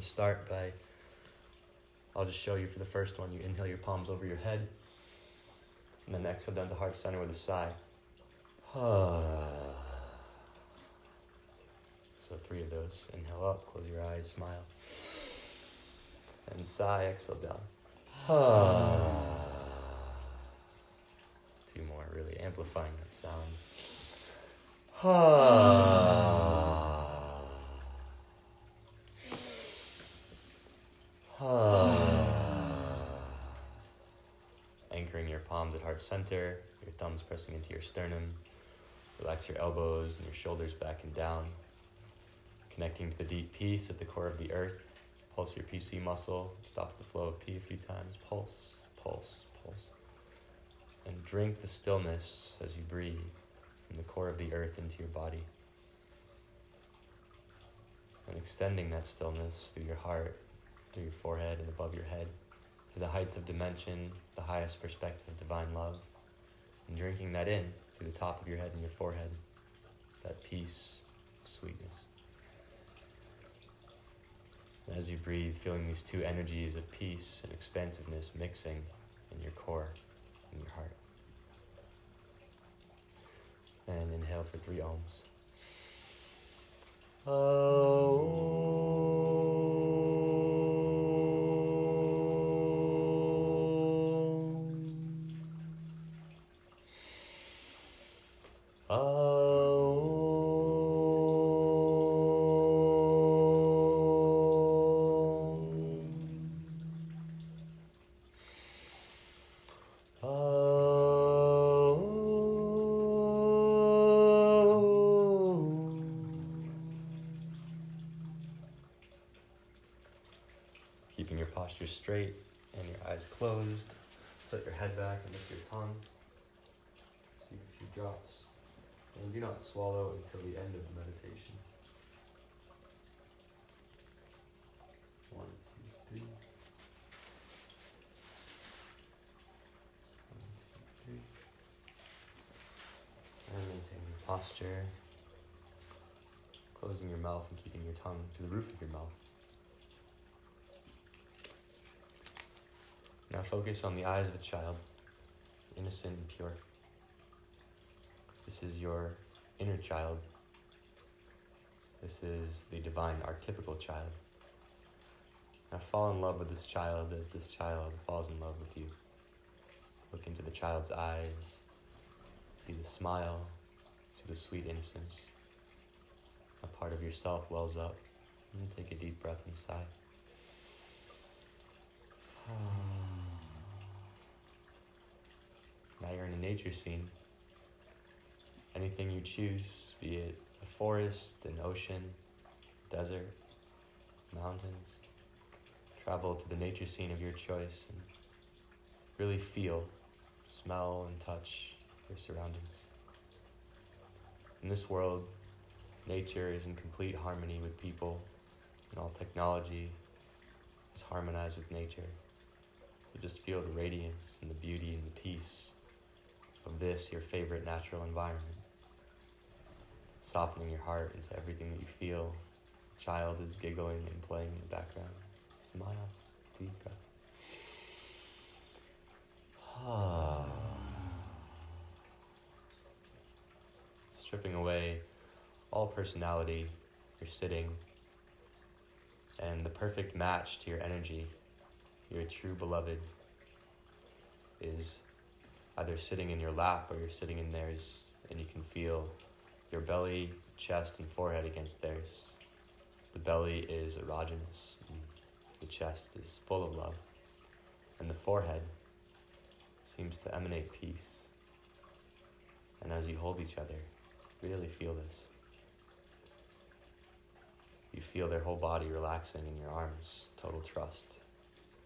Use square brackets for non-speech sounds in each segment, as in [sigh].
to start by, I'll just show you for the first one. You inhale your palms over your head, and then exhale down to heart center with a sigh. [sighs] so three of those. Inhale up, close your eyes, smile. And sigh, exhale down. [sighs] Two more, really amplifying that sound. [sighs] Anchoring your palms at heart center, your thumbs pressing into your sternum. Relax your elbows and your shoulders back and down. Connecting to the deep peace at the core of the earth. Pulse your PC muscle. It stops the flow of pee a few times. Pulse, pulse, pulse. And drink the stillness as you breathe from the core of the earth into your body. And extending that stillness through your heart, through your forehead and above your head, to the heights of dimension, the highest perspective of divine love. And drinking that in through the top of your head and your forehead, that peace, sweetness. And as you breathe, feeling these two energies of peace and expansiveness mixing in your core, in your heart. And inhale for three oms. Oh. Oh. straight and your eyes closed. Set your head back and lift your tongue. See a few drops. And do not swallow until the end of the meditation. One, two, three. One, two, three. And maintain your posture. Closing your mouth and keeping your tongue to the roof of your mouth. Now focus on the eyes of a child, innocent and pure. This is your inner child. This is the divine archetypical child. Now fall in love with this child as this child falls in love with you. Look into the child's eyes, see the smile, see the sweet innocence. A part of yourself wells up. And take a deep breath and sigh. Now you're in a nature scene. Anything you choose, be it a forest, an ocean, desert, mountains, travel to the nature scene of your choice and really feel, smell, and touch your surroundings. In this world, nature is in complete harmony with people, and all technology is harmonized with nature. You just feel the radiance and the beauty and the peace of this, your favorite natural environment. Softening your heart into everything that you feel. child is giggling and playing in the background. Smile, deep breath. [sighs] Stripping away all personality, you're sitting, and the perfect match to your energy, your true beloved, is either sitting in your lap or you're sitting in theirs, and you can feel your belly, chest, and forehead against theirs. The belly is erogenous, the chest is full of love, and the forehead seems to emanate peace. And as you hold each other, really feel this. You feel their whole body relaxing in your arms, total trust.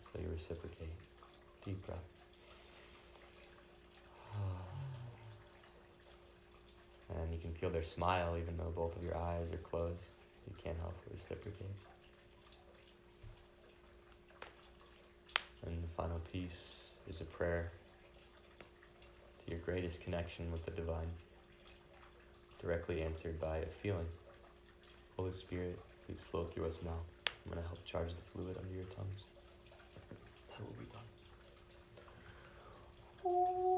So you reciprocate. Deep breath. [sighs] And you can feel their smile even though both of your eyes are closed. You can't help but reciprocate. And the final piece is a prayer to your greatest connection with the divine, directly answered by a feeling. Holy Spirit, please flow through us now. I'm going to help charge the fluid under your tongues. That will be done.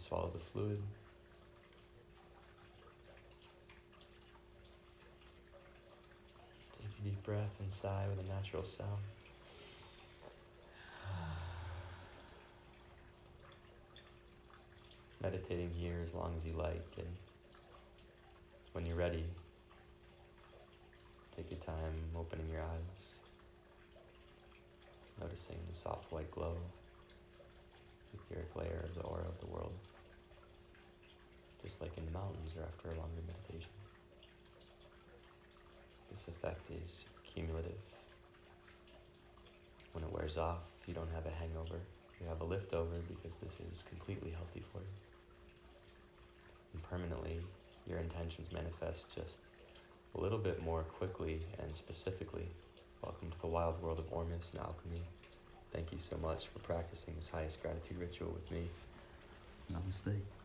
Swallow the fluid. Take a deep breath and sigh with a natural sound. [sighs] Meditating here as long as you like, and when you're ready, take your time opening your eyes, noticing the soft white glow, etheric layer of the aura of the world, just like in the mountains or after a longer meditation. This effect is cumulative. When it wears off, you don't have a hangover. You have a liftover because this is completely healthy for you. And permanently, your intentions manifest just a little bit more quickly and specifically. Welcome to the wild world of Ormus and alchemy. Thank you so much for practicing this highest gratitude ritual with me. Namaste.